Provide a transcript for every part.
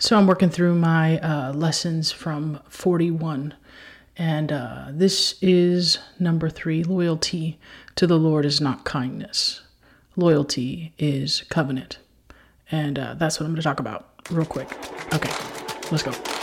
So I'm working through my uh, lessons from 41. And uh, this is number three loyalty to the Lord is not kindness, loyalty is covenant. And uh, that's what I'm going to talk about real quick. Okay, let's go.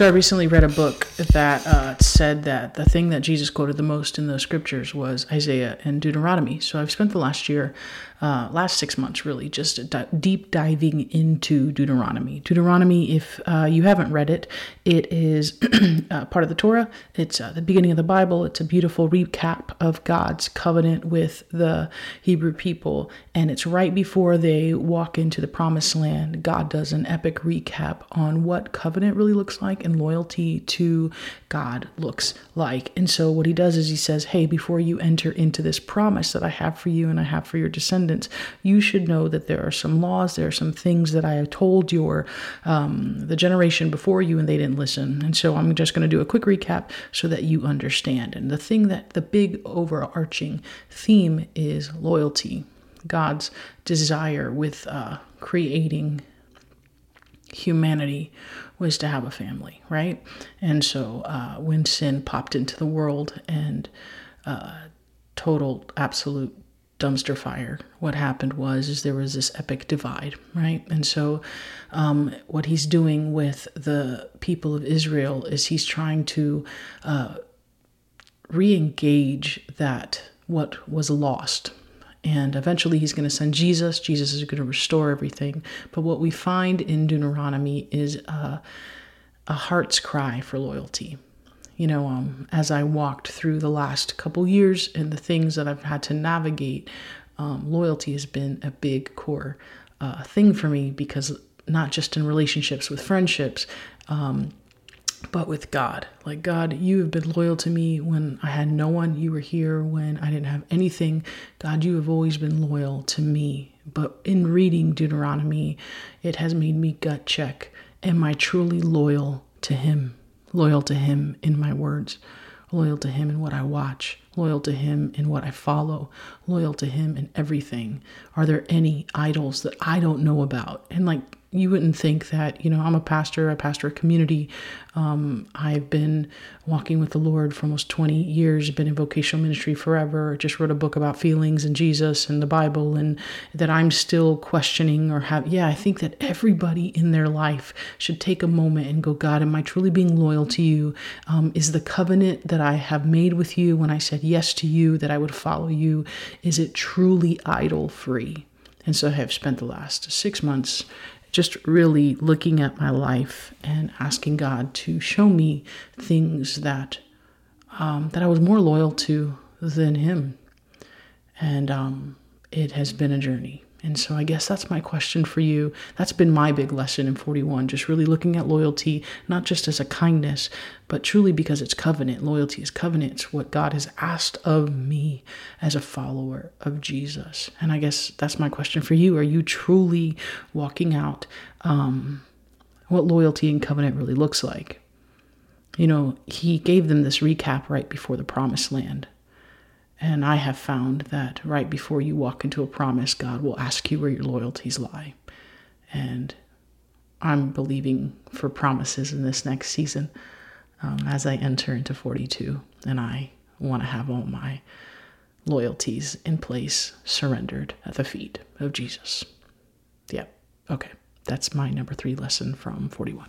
So I recently read a book that uh, said that the thing that Jesus quoted the most in the scriptures was Isaiah and Deuteronomy. So I've spent the last year, uh, last six months really, just deep diving into Deuteronomy. Deuteronomy, if uh, you haven't read it, it is uh, part of the Torah. It's uh, the beginning of the Bible. It's a beautiful recap of God's covenant with the Hebrew people, and it's right before they walk into the Promised Land. God does an epic recap on what covenant really looks like and loyalty to God looks like. And so what he does is he says, Hey, before you enter into this promise that I have for you and I have for your descendants, you should know that there are some laws, there are some things that I have told your um, the generation before you and they didn't listen. And so I'm just going to do a quick recap so that you understand. And the thing that the big overarching theme is loyalty. God's desire with uh, creating humanity was to have a family, right? And so uh, when sin popped into the world and uh, total, absolute dumpster fire, what happened was is there was this epic divide, right? And so um, what he's doing with the people of Israel is he's trying to uh, re-engage that what was lost and eventually he's going to send Jesus. Jesus is going to restore everything. But what we find in Deuteronomy is a, a heart's cry for loyalty. You know, um, as I walked through the last couple years and the things that I've had to navigate, um, loyalty has been a big core uh, thing for me because not just in relationships with friendships, um, but with God. Like, God, you have been loyal to me when I had no one. You were here when I didn't have anything. God, you have always been loyal to me. But in reading Deuteronomy, it has made me gut check Am I truly loyal to Him? Loyal to Him in my words, loyal to Him in what I watch, loyal to Him in what I follow, loyal to Him in everything. Are there any idols that I don't know about? And like, you wouldn't think that, you know, I'm a pastor, I pastor a community. Um, I've been walking with the Lord for almost 20 years, been in vocational ministry forever, just wrote a book about feelings and Jesus and the Bible, and that I'm still questioning or have, yeah, I think that everybody in their life should take a moment and go, God, am I truly being loyal to you? Um, is the covenant that I have made with you when I said yes to you, that I would follow you, is it truly idol free? And so I have spent the last six months just really looking at my life and asking God to show me things that um, that I was more loyal to than Him, and um, it has been a journey. And so I guess that's my question for you. That's been my big lesson in 41, just really looking at loyalty, not just as a kindness, but truly because it's covenant. Loyalty is covenant. It's what God has asked of me as a follower of Jesus. And I guess that's my question for you. Are you truly walking out um, what loyalty and covenant really looks like? You know, he gave them this recap right before the promised land. And I have found that right before you walk into a promise, God will ask you where your loyalties lie. And I'm believing for promises in this next season um, as I enter into 42. And I want to have all my loyalties in place, surrendered at the feet of Jesus. Yep. Okay. That's my number three lesson from 41.